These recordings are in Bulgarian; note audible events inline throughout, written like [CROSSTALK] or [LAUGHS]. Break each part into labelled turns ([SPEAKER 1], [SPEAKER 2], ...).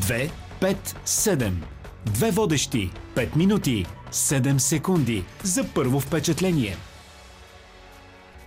[SPEAKER 1] 2, 5, 7. Две водещи. 5 минути. 7 секунди. За първо впечатление.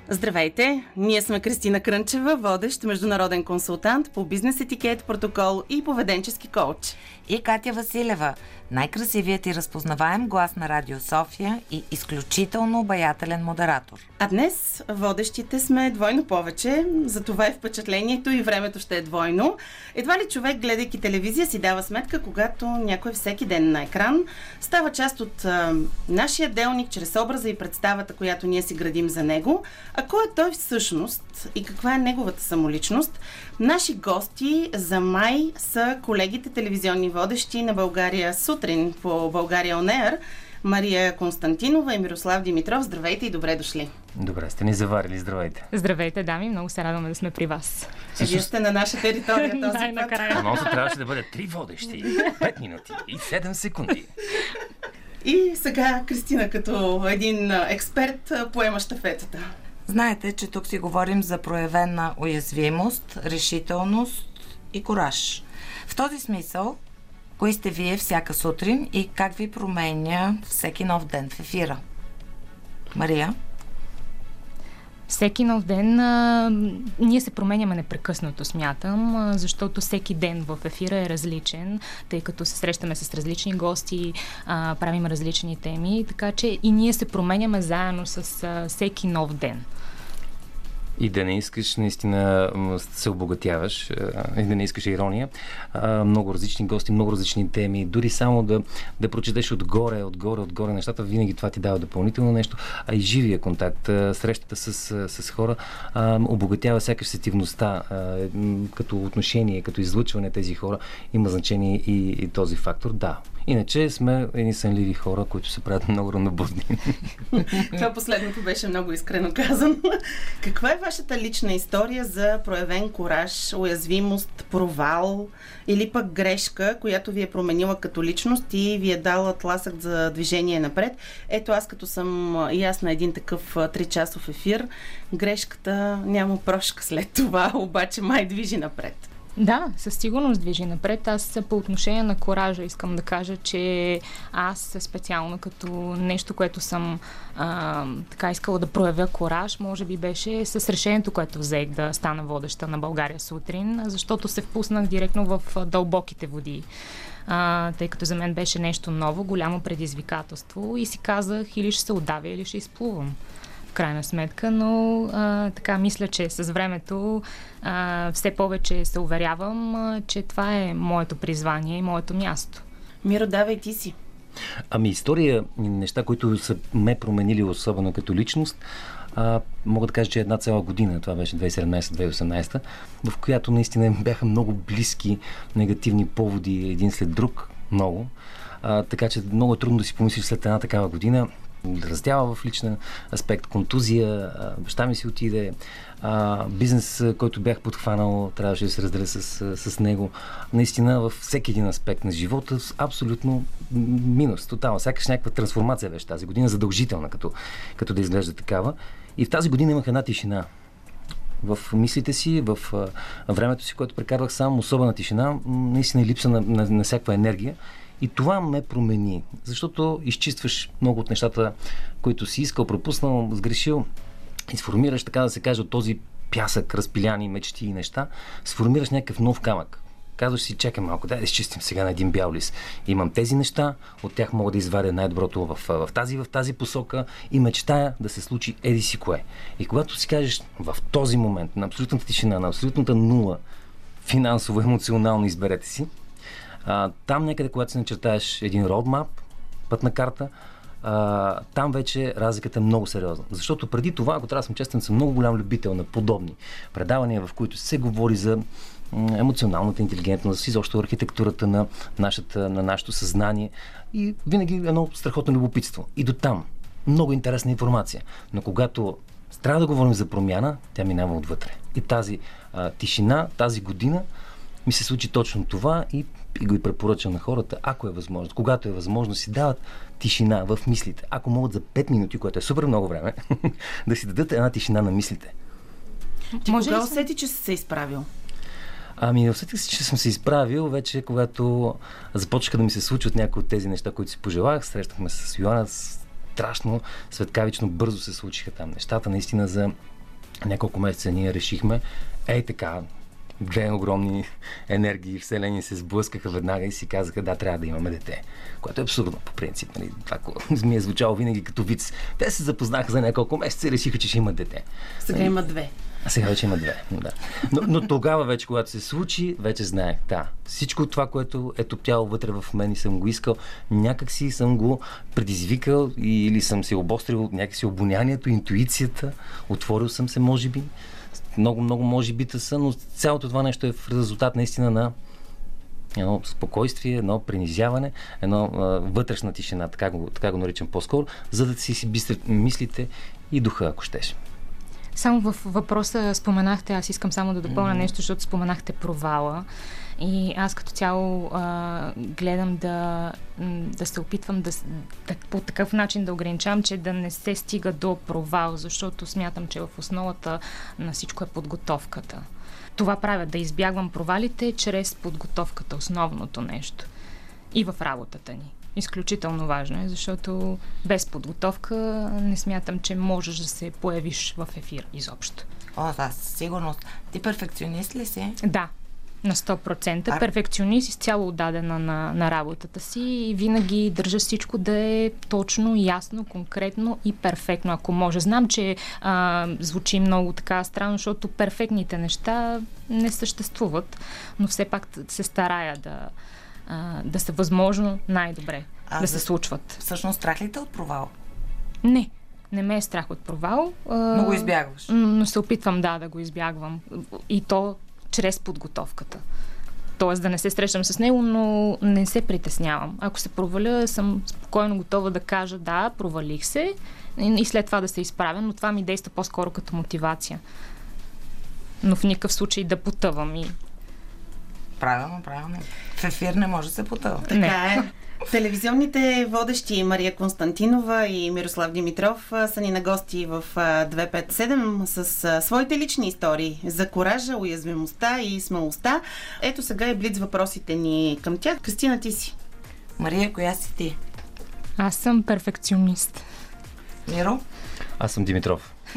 [SPEAKER 2] Здравейте! Ние сме Кристина Крънчева, водещ международен консултант по бизнес етикет, протокол и поведенчески коуч.
[SPEAKER 3] И Катя Василева, най-красивият и разпознаваем глас на Радио София и изключително обаятелен модератор.
[SPEAKER 2] А днес водещите сме двойно повече, затова и впечатлението и времето ще е двойно. Едва ли човек, гледайки телевизия, си дава сметка, когато някой всеки ден на екран става част от а, нашия делник чрез образа и представата, която ние си градим за него. А кой е той всъщност и каква е неговата самоличност? Наши гости за май са колегите телевизионни водещи на България сутрин по България Онеър. Мария Константинова и Мирослав Димитров. Здравейте и добре дошли.
[SPEAKER 4] Добре, сте ни заварили. Здравейте.
[SPEAKER 5] Здравейте, дами. Много се радваме да сме при вас.
[SPEAKER 2] Е, вие сте на наша територия [LAUGHS] този
[SPEAKER 5] Най-накрая.
[SPEAKER 4] Анонсът трябваше да бъде три водещи, 5 минути и 7 секунди.
[SPEAKER 2] И сега Кристина като един експерт поема щафетата.
[SPEAKER 3] Знаете, че тук си говорим за проявена уязвимост, решителност и кораж. В този смисъл, кои сте вие всяка сутрин и как ви променя всеки нов ден в ефира? Мария?
[SPEAKER 5] Всеки нов ден а, ние се променяме непрекъснато, смятам, а, защото всеки ден в ефира е различен, тъй като се срещаме с различни гости, а, правим различни теми, така че и ние се променяме заедно с а, всеки нов ден.
[SPEAKER 4] И да не искаш наистина се обогатяваш, и да не искаш ирония. Много различни гости, много различни теми. Дори само да, да прочетеш отгоре, отгоре, отгоре нещата, винаги това ти дава допълнително нещо. А и живия контакт, срещата с, с хора обогатява сякаш сетивността, като отношение, като излъчване тези хора. Има значение и, и този фактор. Да, Иначе сме едни сънливи хора, които се правят много равнобудни. [LAUGHS]
[SPEAKER 2] Това последното беше много искрено казано. [LAUGHS] Каква е вашата лична история за проявен кораж, уязвимост, провал или пък грешка, която ви е променила като личност и ви е дала тласък за движение напред? Ето аз като съм и аз на един такъв 3-часов ефир, грешката няма прошка след това, [LAUGHS] обаче май движи напред.
[SPEAKER 5] Да, със сигурност движи напред. Аз по отношение на коража искам да кажа, че аз специално като нещо, което съм а, така искала да проявя кораж, може би беше с решението, което взех да стана водеща на България сутрин, защото се впуснах директно в дълбоките води. А, тъй като за мен беше нещо ново, голямо предизвикателство и си казах или ще се отдавя, или ще изплувам крайна сметка, но а, така мисля, че с времето а, все повече се уверявам, а, че това е моето призвание и моето място.
[SPEAKER 2] Миро, давай ти си.
[SPEAKER 4] Ами история, неща, които са ме променили особено като личност, а, мога да кажа, че една цяла година, това беше 2017-2018, в която наистина бяха много близки негативни поводи един след друг, много. А, така че много е трудно да си помислиш след една такава година раздяла в личен аспект, контузия, баща ми си отиде, а, бизнес, който бях подхванал, трябваше да се разделя с, с него. Наистина, във всеки един аспект на живота, абсолютно минус, тотално. Сякаш някаква трансформация беше тази година, задължителна, като, като да изглежда такава. И в тази година имах една тишина в мислите си, в времето си, което прекарвах сам, особена тишина, наистина липса на, на, на всякаква енергия. И това ме промени, защото изчистваш много от нещата, които си искал, пропуснал, сгрешил и сформираш, така да се каже, от този пясък, разпиляни мечти и неща, сформираш някакъв нов камък. Казваш си, чакай малко, дай да изчистим сега на един бял лист. Имам тези неща, от тях мога да извадя най-доброто в, в, тази, в тази посока и мечтая да се случи еди си кое. И когато си кажеш в този момент, на абсолютната тишина, на абсолютната нула, финансово, емоционално изберете си, а, там някъде, когато си начертаеш един родмап, пътна карта, а, там вече разликата е много сериозна. Защото преди това, ако трябва да съм честен, съм много голям любител на подобни предавания, в които се говори за емоционалната интелигентност, изобщо архитектурата на, нашата, на нашето съзнание и винаги едно страхотно любопитство. И до там. Много интересна информация. Но когато трябва да говорим за промяна, тя минава отвътре. И тази а, тишина, тази година ми се случи точно това и, и го и препоръчам на хората, ако е възможно, когато е възможно, си дават тишина в мислите. Ако могат за 5 минути, което е супер много време, [LAUGHS] да си дадат една тишина на мислите.
[SPEAKER 2] Ти Може кога усети, че си се изправил?
[SPEAKER 4] Ами, усетих се, че съм се изправил вече, когато започнаха да ми се случват някои от тези неща, които си пожелах. Срещахме се с Йоанна, страшно светкавично бързо се случиха там нещата. Наистина за няколко месеца ние решихме, ей така, две огромни енергии вселени се сблъскаха веднага и си казаха, да, трябва да имаме дете. Което е абсурдно по принцип. Нали? Това [LAUGHS] ми е звучало винаги като виц. Те се запознаха за няколко месеца и решиха, че ще има дете.
[SPEAKER 2] Сега нали? има две.
[SPEAKER 4] А сега вече има две. Да. Но, но тогава вече, когато се случи, вече знаех. Да, всичко това, което е топтяло вътре в мен и съм го искал, някак си съм го предизвикал или съм се обострил някакси обонянието, интуицията, отворил съм се, може би. Много, много може би са, но цялото това нещо е в резултат наистина на едно спокойствие, едно принизяване, едно а, вътрешна тишина, така го, така го наричам по-скоро, за да си си мислите и духа, ако щеш.
[SPEAKER 5] Само в въпроса споменахте, аз искам само да допълня mm-hmm. нещо, защото споменахте провала. И аз като цяло а, гледам да, да се опитвам да, да, по такъв начин да ограничавам, че да не се стига до провал, защото смятам, че в основата на всичко е подготовката. Това правя, да избягвам провалите чрез подготовката, основното нещо. И в работата ни. Изключително важно е, защото без подготовка не смятам, че можеш да се появиш в ефир изобщо.
[SPEAKER 3] О, да, със сигурност. Ти перфекционист ли си?
[SPEAKER 5] Да, на 100%. А... Перфекционист, изцяло отдадена на, на работата си и винаги държа всичко да е точно, ясно, конкретно и перфектно, ако може. Знам, че а, звучи много така странно, защото перфектните неща не съществуват, но все пак се старая да, а, да са възможно най-добре а, да се случват.
[SPEAKER 3] Всъщност страх ли те от провал?
[SPEAKER 5] Не. Не ме е страх от провал.
[SPEAKER 3] Но го избягваш.
[SPEAKER 5] Но се опитвам, да, да го избягвам. И то чрез подготовката. Тоест да не се срещам с него, но не се притеснявам. Ако се проваля, съм спокойно готова да кажа да, провалих се и след това да се изправя, но това ми действа по-скоро като мотивация. Но в никакъв случай да потъвам и
[SPEAKER 3] Правилно, правилно. В ефир не може да се потъва.
[SPEAKER 2] Така е. Телевизионните водещи Мария Константинова и Мирослав Димитров са ни на гости в 257 с своите лични истории за коража, уязвимостта и смелостта. Ето сега е блиц въпросите ни към тях. Кристина, ти си.
[SPEAKER 3] Мария, коя си ти?
[SPEAKER 5] Аз съм перфекционист.
[SPEAKER 3] Миро?
[SPEAKER 4] Аз съм Димитров. [LAUGHS]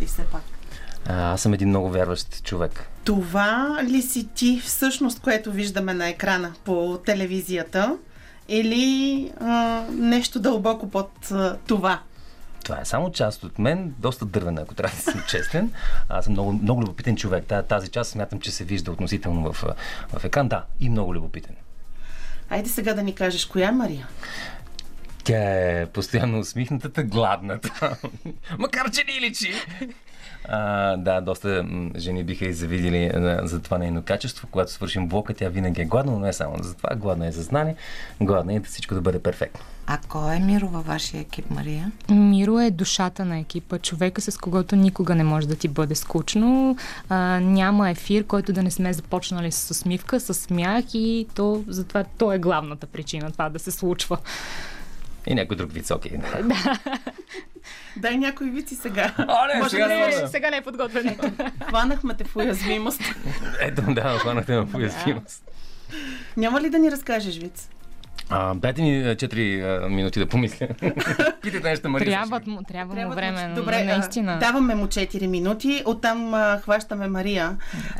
[SPEAKER 3] и все пак.
[SPEAKER 4] А, аз съм един много вярващ човек.
[SPEAKER 2] Това ли си ти всъщност, което виждаме на екрана по телевизията? Или а, нещо дълбоко под а, това?
[SPEAKER 4] Това е само част от мен, доста дървена, ако трябва да съм [LAUGHS] честен. Аз съм много, много любопитен човек. Тази част смятам, че се вижда относително в, в екран. Да, и много любопитен.
[SPEAKER 2] Айде сега да ни кажеш, коя е Мария?
[SPEAKER 4] Тя е постоянно усмихнатата, гладната. [LAUGHS] Макар, че ни личи. А, да, доста жени биха и завидели за това нейно качество. Когато свършим блока, тя винаги е гладна, но не само за това. Гладна е за знание, гладна е да всичко да бъде перфектно.
[SPEAKER 3] А кой е Миро във вашия екип, Мария?
[SPEAKER 5] Миро е душата на екипа, човека с когото никога не може да ти бъде скучно. А, няма ефир, който да не сме започнали с усмивка, с смях и то, затова то е главната причина това да се случва.
[SPEAKER 4] И някой друг високи. [LAUGHS]
[SPEAKER 2] Да. Дай някой вици сега.
[SPEAKER 4] О, не,
[SPEAKER 5] Може
[SPEAKER 4] сега,
[SPEAKER 5] не, не, сега не е подготвен.
[SPEAKER 2] Хванахме те в уязвимост.
[SPEAKER 4] Ето, да, хванахте ме в уязвимост.
[SPEAKER 2] Няма ли да ни разкажеш виц?
[SPEAKER 4] А, дайте ми 4 минути да помисля. [LAUGHS] Питайте нещо, Мария.
[SPEAKER 5] Трябва, му, трябва, трябва му време, му... Добре, наистина.
[SPEAKER 2] Даваме му 4 минути, оттам а, хващаме Мария.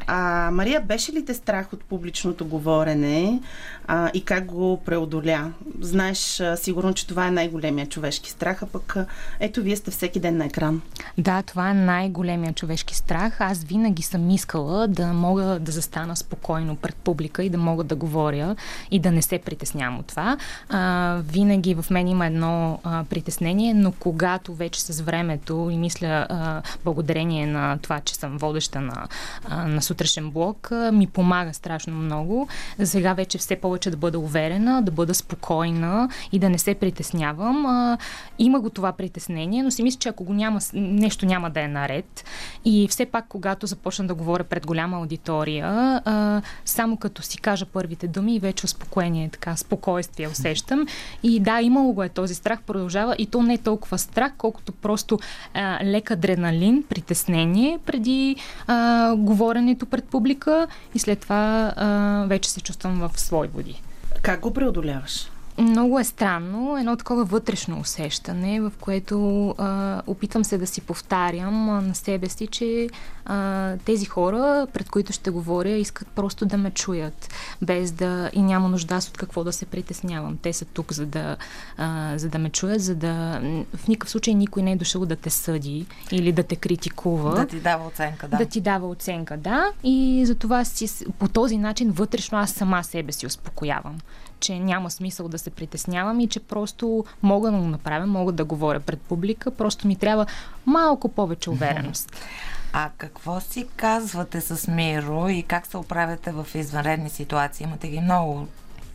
[SPEAKER 2] А, Мария, беше ли те страх от публичното говорене а, и как го преодоля? Знаеш а, сигурно, че това е най-големия човешки страх, а пък а, ето вие сте всеки ден на екран.
[SPEAKER 5] Да, това е най-големия човешки страх. Аз винаги съм искала да мога да застана спокойно пред публика и да мога да говоря и да не се притеснявам от това. А, винаги в мен има едно а, притеснение, но когато вече с времето и мисля а, благодарение на това, че съм водеща на, а, на сутрешен блок, а, ми помага страшно много. Сега вече все повече да бъда уверена, да бъда спокойна и да не се притеснявам. А, има го това притеснение, но си мисля, че ако го няма, нещо няма да е наред. И все пак, когато започна да говоря пред голяма аудитория, а, само като си кажа първите думи, вече успокоение, така, спокойствие усещам. И да, имало го е този страх, продължава и то не е толкова страх, колкото просто а, лек адреналин, притеснение преди а, говоренето пред публика и след това а, вече се чувствам в свой води.
[SPEAKER 2] Как го преодоляваш?
[SPEAKER 5] Много е странно, едно такова вътрешно усещане, в което а, опитам се да си повтарям а, на себе си, че а, тези хора, пред които ще говоря, искат просто да ме чуят, без да и няма нужда от какво да се притеснявам. Те са тук, за да, а, за да ме чуят, за да... В никакъв случай никой не е дошъл да те съди или да те критикува.
[SPEAKER 3] Да ти дава оценка, да.
[SPEAKER 5] Да ти дава оценка, да. И затова си, по този начин вътрешно аз сама себе си успокоявам че няма смисъл да се притеснявам и че просто мога да го направя, мога да говоря пред публика, просто ми трябва малко повече увереност. [LAUGHS]
[SPEAKER 3] А какво си казвате с Миро и как се оправяте в извънредни ситуации? Имате ги много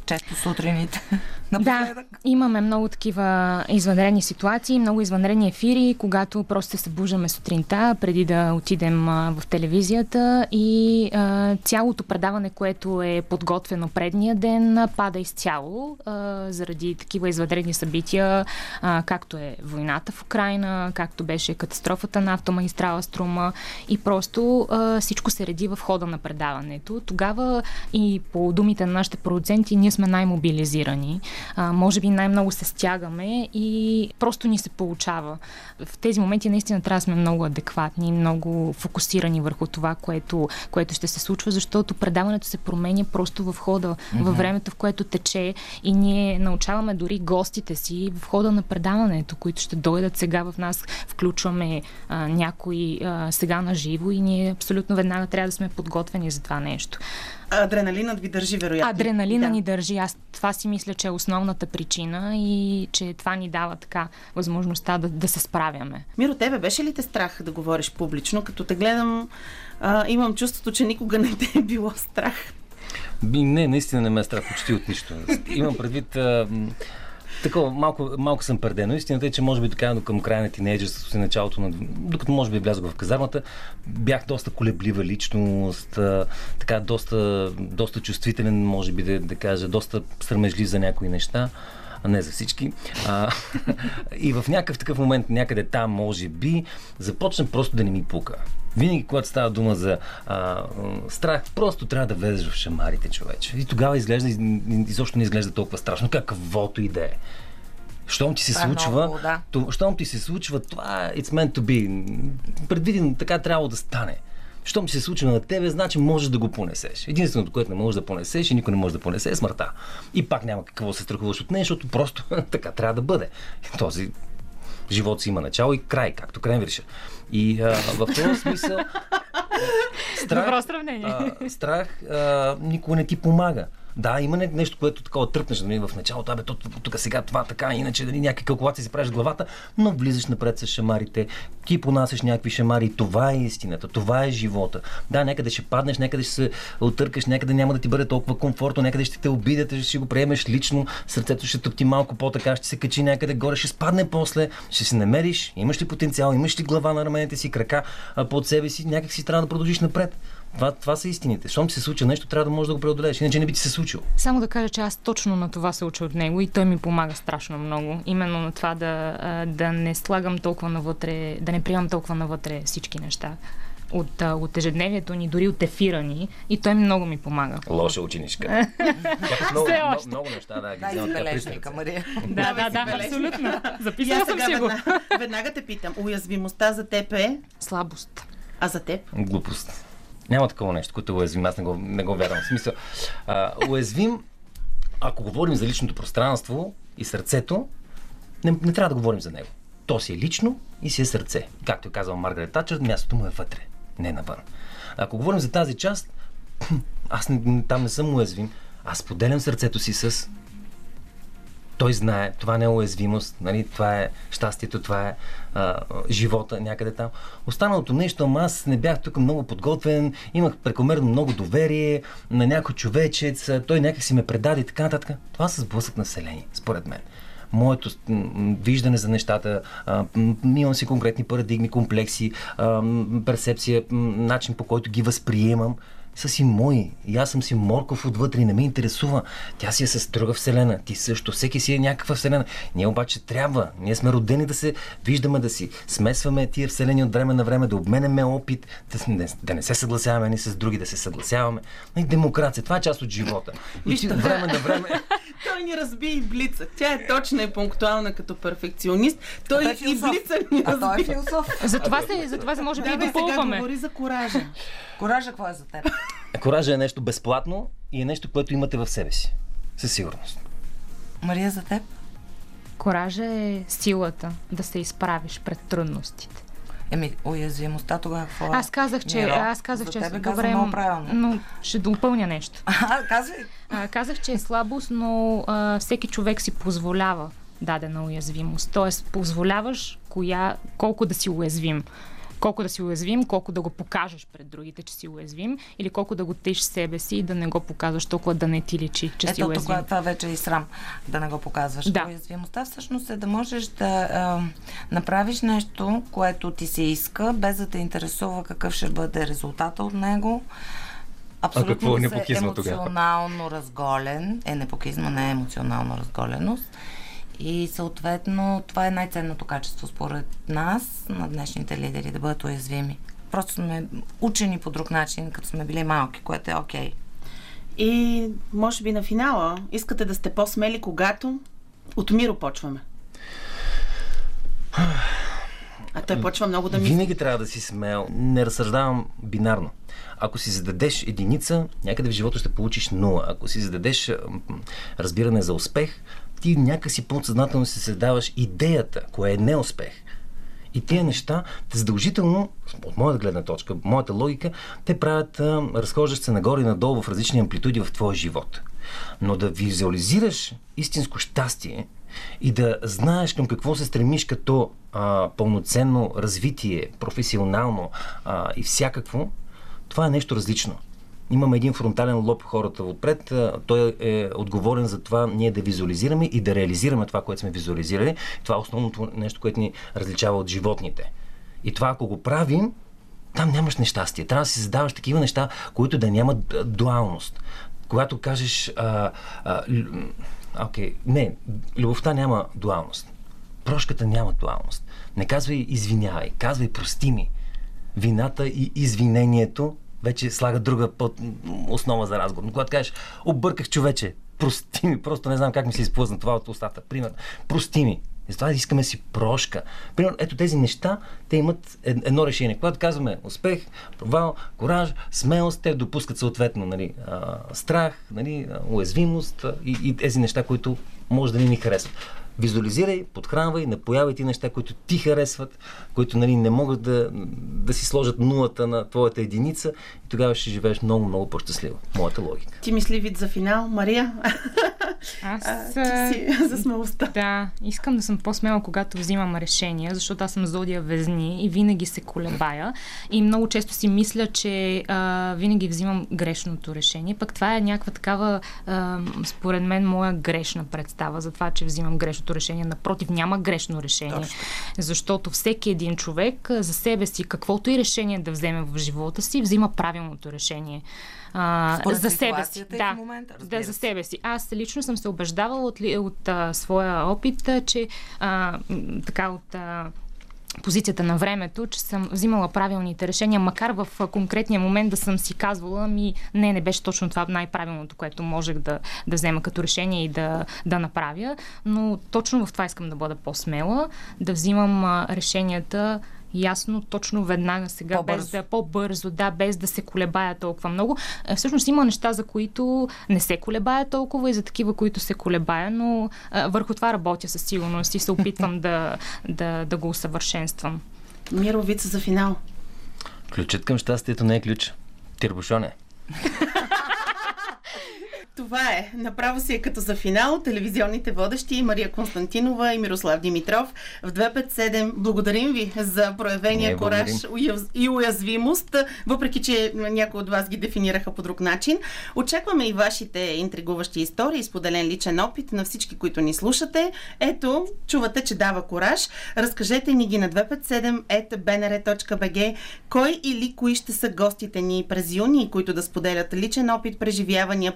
[SPEAKER 3] често сутрините.
[SPEAKER 5] Да, имаме много такива извънредни ситуации, много извънредни ефири, когато просто се събуждаме сутринта, преди да отидем в телевизията и а, цялото предаване, което е подготвено предния ден, пада изцяло а, заради такива извънредни събития, а, както е войната в Украина, както беше катастрофата на автомагистрала Струма и просто а, всичко се реди в хода на предаването. Тогава и по думите на нашите продуценти, ние сме най-мобилизирани а, може би най-много се стягаме и просто ни се получава. В тези моменти наистина трябва да сме много адекватни, много фокусирани върху това, което, което ще се случва, защото предаването се променя просто в хода, mm-hmm. във времето, в което тече и ние научаваме дори гостите си в хода на предаването, които ще дойдат сега в нас, включваме а, някой а, сега на живо и ние абсолютно веднага трябва да сме подготвени за това нещо.
[SPEAKER 2] Адреналинът ви държи, вероятно.
[SPEAKER 5] Адреналина да. ни държи. Аз това си мисля, че е основната причина и че това ни дава така възможността да, да се справяме.
[SPEAKER 2] Миро, тебе беше ли те страх да говориш публично? Като те гледам, а, имам чувството, че никога не те е било страх.
[SPEAKER 4] Би, не, наистина не ме е страх почти от нищо. Имам предвид... А, Такова, малко, малко съм перден. Но истината е, че може би така към края на тинейджерството си, началото на... Докато може би влязох в казармата, бях доста колеблива личност, така доста, доста чувствителен, може би да, да кажа, доста срамежлив за някои неща не за всички. А, [LAUGHS] и в някакъв такъв момент, някъде там, може би, започна просто да не ми пука. Винаги, когато става дума за а, страх, просто трябва да влезеш в шамарите, човече. И тогава изглежда, изобщо не изглежда толкова страшно, каквото и да е. Щом ти се това е случва, много, да. то, щом ти се случва, това it's meant to be. Предвидено така трябва да стане. Щом се случва на тебе, значи можеш да го понесеш. Единственото, което не можеш да понесеш и никой не може да понесе е смъртта. И пак няма какво да се страхуваш от нея, защото просто [LAUGHS] така трябва да бъде. Този живот си има начало и край, както Кренвирша. И а, в този смисъл
[SPEAKER 5] страх, [LAUGHS] Добро сравнение.
[SPEAKER 4] А, страх а, никога не ти помага. Да, има нещо, което такова тръпнеш нали, в началото, абе, тук сега това така, иначе дали, някакви калкулации си правиш главата, но влизаш напред с шамарите, ти понасяш някакви шамари, това е истината, това е живота. Да, някъде ще паднеш, някъде ще се отъркаш, някъде няма да ти бъде толкова комфортно, някъде ще те обидят, ще си го приемеш лично, сърцето ще тъпти малко по-така, ще се качи някъде горе, ще спадне после, ще се намериш, имаш ли потенциал, имаш ли глава на раменете си, крака под себе си, някак си трябва да продължиш напред. Това, това са истините. Щом ти се случи нещо, трябва да можеш да го преодолееш. Иначе не би ти се случило.
[SPEAKER 5] Само да кажа, че аз точно на това се уча от него и той ми помага страшно много. Именно на това да, да не слагам толкова навътре, да не приемам толкова навътре всички неща от, от ежедневието ни, дори от ефира ни и той много ми помага.
[SPEAKER 4] Лоша ученичка. [LAUGHS] много, много, много неща, да, ги взема
[SPEAKER 3] бележника, Мария.
[SPEAKER 5] Да, да, да, абсолютно. Записала съм си го.
[SPEAKER 2] Веднага те питам, уязвимостта за теб е?
[SPEAKER 5] Слабост.
[SPEAKER 2] А за теб?
[SPEAKER 4] Глупост. Няма такова нещо, което е уязвим. Аз не го, не го вярвам. В смисъл, а, уязвим, ако говорим за личното пространство и сърцето, не, не трябва да говорим за него. То си е лично и си е сърце. Както е казал Маргарет Тачър, мястото му е вътре, не навън. Ако говорим за тази част, [CLEARS THROAT] аз не, там не съм уязвим. Аз поделям сърцето си с той знае, това не е уязвимост, нали? това е щастието, това е а, живота някъде там. Останалото нещо, ама аз не бях тук много подготвен, имах прекомерно много доверие на някой човечец, той някак си ме предаде и така нататък. Това са сблъсък население, според мен моето виждане за нещата, имам си конкретни парадигми, комплекси, персепция, начин по който ги възприемам. Са си мои. И аз съм си морков отвътре и не ме интересува. Тя си е с друга вселена. Ти също. Всеки си е някаква вселена. Ние обаче трябва. Ние сме родени да се виждаме, да си смесваме тия вселени от време на време, да обменяме опит, да, не, да не се съгласяваме ни с други, да се съгласяваме. И демокрация. Това е част от живота. И ти от време на време.
[SPEAKER 2] Той ни разби и блица. Тя е точна и пунктуална като перфекционист. Той,
[SPEAKER 3] Той е
[SPEAKER 2] и блица ни
[SPEAKER 3] А той е
[SPEAKER 2] разби.
[SPEAKER 3] философ.
[SPEAKER 5] Затова се, затова се може би
[SPEAKER 2] Давай сега
[SPEAKER 5] допълваме.
[SPEAKER 2] говори за коража.
[SPEAKER 3] Коража, какво е за теб?
[SPEAKER 4] Коража е нещо безплатно и е нещо, което имате в себе си. Със сигурност.
[SPEAKER 3] Мария, за теб?
[SPEAKER 5] Коража е силата да се изправиш пред трудностите.
[SPEAKER 3] Еми, уязвимостта тогава какво е?
[SPEAKER 5] Аз казах, че,
[SPEAKER 3] Миро,
[SPEAKER 5] аз казах,
[SPEAKER 3] за
[SPEAKER 5] че
[SPEAKER 3] тебе
[SPEAKER 5] добре,
[SPEAKER 3] много правилно.
[SPEAKER 5] но ще допълня нещо. [LAUGHS]
[SPEAKER 3] А, казвай.
[SPEAKER 5] А, казах, че е слабост, но а, всеки човек си позволява дадена уязвимост. Тоест, позволяваш коя, колко да си уязвим. Колко да си уязвим, колко да го покажеш пред другите, че си уязвим, или колко да го тиш себе си и да не го показваш толкова да не ти личи, че си
[SPEAKER 3] Ето,
[SPEAKER 5] уязвим.
[SPEAKER 3] тук това вече е и срам да не го показваш.
[SPEAKER 5] Да.
[SPEAKER 3] Уязвимостта всъщност е да можеш да а, направиш нещо, което ти се иска, без да те интересува какъв ще бъде резултата от него. Абсолютно
[SPEAKER 4] какво е
[SPEAKER 3] си
[SPEAKER 4] непокизма тогава?
[SPEAKER 3] емоционално разголен. Е, непокизма не е емоционална разголеност. И съответно това е най-ценното качество според нас на днешните лидери да бъдат уязвими. Просто сме учени по друг начин, като сме били малки, което е окей.
[SPEAKER 2] И може би на финала искате да сте по-смели, когато от Миро почваме. А той почва много да мисли.
[SPEAKER 4] Винаги трябва да си смел. Не разсъждавам бинарно. Ако си зададеш единица, някъде в живота ще получиш нула. Ако си зададеш разбиране за успех, ти някакси подсъзнателно си задаваш идеята, кое е неуспех. И тия неща, задължително, от моята гледна точка, моята логика, те правят, а, разхождаш се нагоре и надолу в различни амплитуди в твоя живот. Но да визуализираш истинско щастие и да знаеш към какво се стремиш като а, пълноценно развитие, професионално а, и всякакво, това е нещо различно. Имаме един фронтален лоб хората отпред. Той е отговорен за това ние да визуализираме и да реализираме това, което сме визуализирали. Това е основното нещо, което ни различава от животните. И това, ако го правим, там нямаш нещастие. Трябва да си задаваш такива неща, които да нямат дуалност. Когато кажеш, а, а, окей, не, любовта няма дуалност. Прошката няма дуалност. Не казвай извинявай, казвай прости ми. Вината и извинението вече слага друга под основа за разговор. Но когато кажеш, обърках човече, прости ми, просто не знам как ми се изплъзна това от устата. Пример, прости ми. И затова искаме си прошка. Примерно, ето тези неща, те имат ед- едно решение. Когато казваме успех, провал, кораж, смелост, те допускат съответно нали, страх, нали, уязвимост и, и тези неща, които може да не ни харесват. Визуализирай, подхранвай, напоявай ти неща, които ти харесват, които нали, не могат да, да си сложат нулата на твоята единица и тогава ще живееш много, много по-щастливо. Моята логика.
[SPEAKER 2] Ти мисли вид за финал, Мария? [LAUGHS]
[SPEAKER 5] Аз
[SPEAKER 2] А, си [LAUGHS] за смелостта.
[SPEAKER 5] Да, искам да съм по-смела, когато взимам решения, защото аз съм зодия везни и винаги се колебая. И много често си мисля, че а, винаги взимам грешното решение. Пък това е някаква такава, а, според мен, моя грешна представа за това, че взимам грешното решение. Напротив, няма грешно решение.
[SPEAKER 3] Точно.
[SPEAKER 5] Защото всеки един човек за себе си, каквото и решение да вземе в живота си, взима правилното решение. А,
[SPEAKER 3] Според
[SPEAKER 5] за себе си. Да,
[SPEAKER 3] в момента,
[SPEAKER 5] да, за
[SPEAKER 3] се.
[SPEAKER 5] себе си. Аз лично съм се убеждавала от, от а, своя опит, че а, така от а, позицията на времето, че съм взимала правилните решения, макар в конкретния момент да съм си казвала, ми не, не беше точно това най-правилното, което можех да, да взема като решение и да, да направя, но точно в това искам да бъда по-смела, да взимам решенията ясно, точно веднага сега,
[SPEAKER 3] По-бързо.
[SPEAKER 5] без да по-бързо, да, без да се колебая толкова много. Всъщност има неща, за които не се колебая толкова и за такива, които се колебая, но а, върху това работя със сигурност и се опитвам [LAUGHS] да, да, да го усъвършенствам.
[SPEAKER 2] Миро, вид за финал.
[SPEAKER 4] Ключът към щастието не е ключ. Тирбушон е. [LAUGHS]
[SPEAKER 2] това е. Направо си е като за финал. Телевизионните водещи Мария Константинова и Мирослав Димитров в 257. Благодарим ви за проявения
[SPEAKER 4] Не,
[SPEAKER 2] кораж
[SPEAKER 4] благодарим.
[SPEAKER 2] и уязвимост, въпреки че някои от вас ги дефинираха по друг начин. Очакваме и вашите интригуващи истории, споделен личен опит на всички, които ни слушате. Ето, чувате, че дава кораж. Разкажете ни ги на 257.bnr.bg кой или кои ще са гостите ни през юни, които да споделят личен опит, преживявания,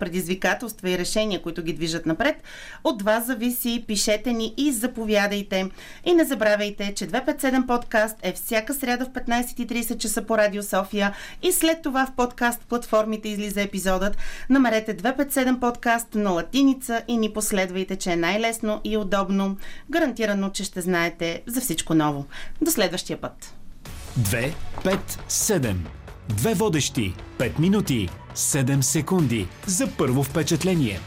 [SPEAKER 2] предизвикателства и решения, които ги движат напред. От вас зависи, пишете ни и заповядайте. И не забравяйте, че 257 подкаст е всяка сряда в 15.30 часа по Радио София и след това в подкаст платформите излиза епизодът. Намерете 257 подкаст на латиница и ни последвайте, че е най-лесно и удобно. Гарантирано, че ще знаете за всичко ново. До следващия път!
[SPEAKER 1] 2, 5, 7. Две водещи. 5 минути. 7 секунди. За първо впечатление.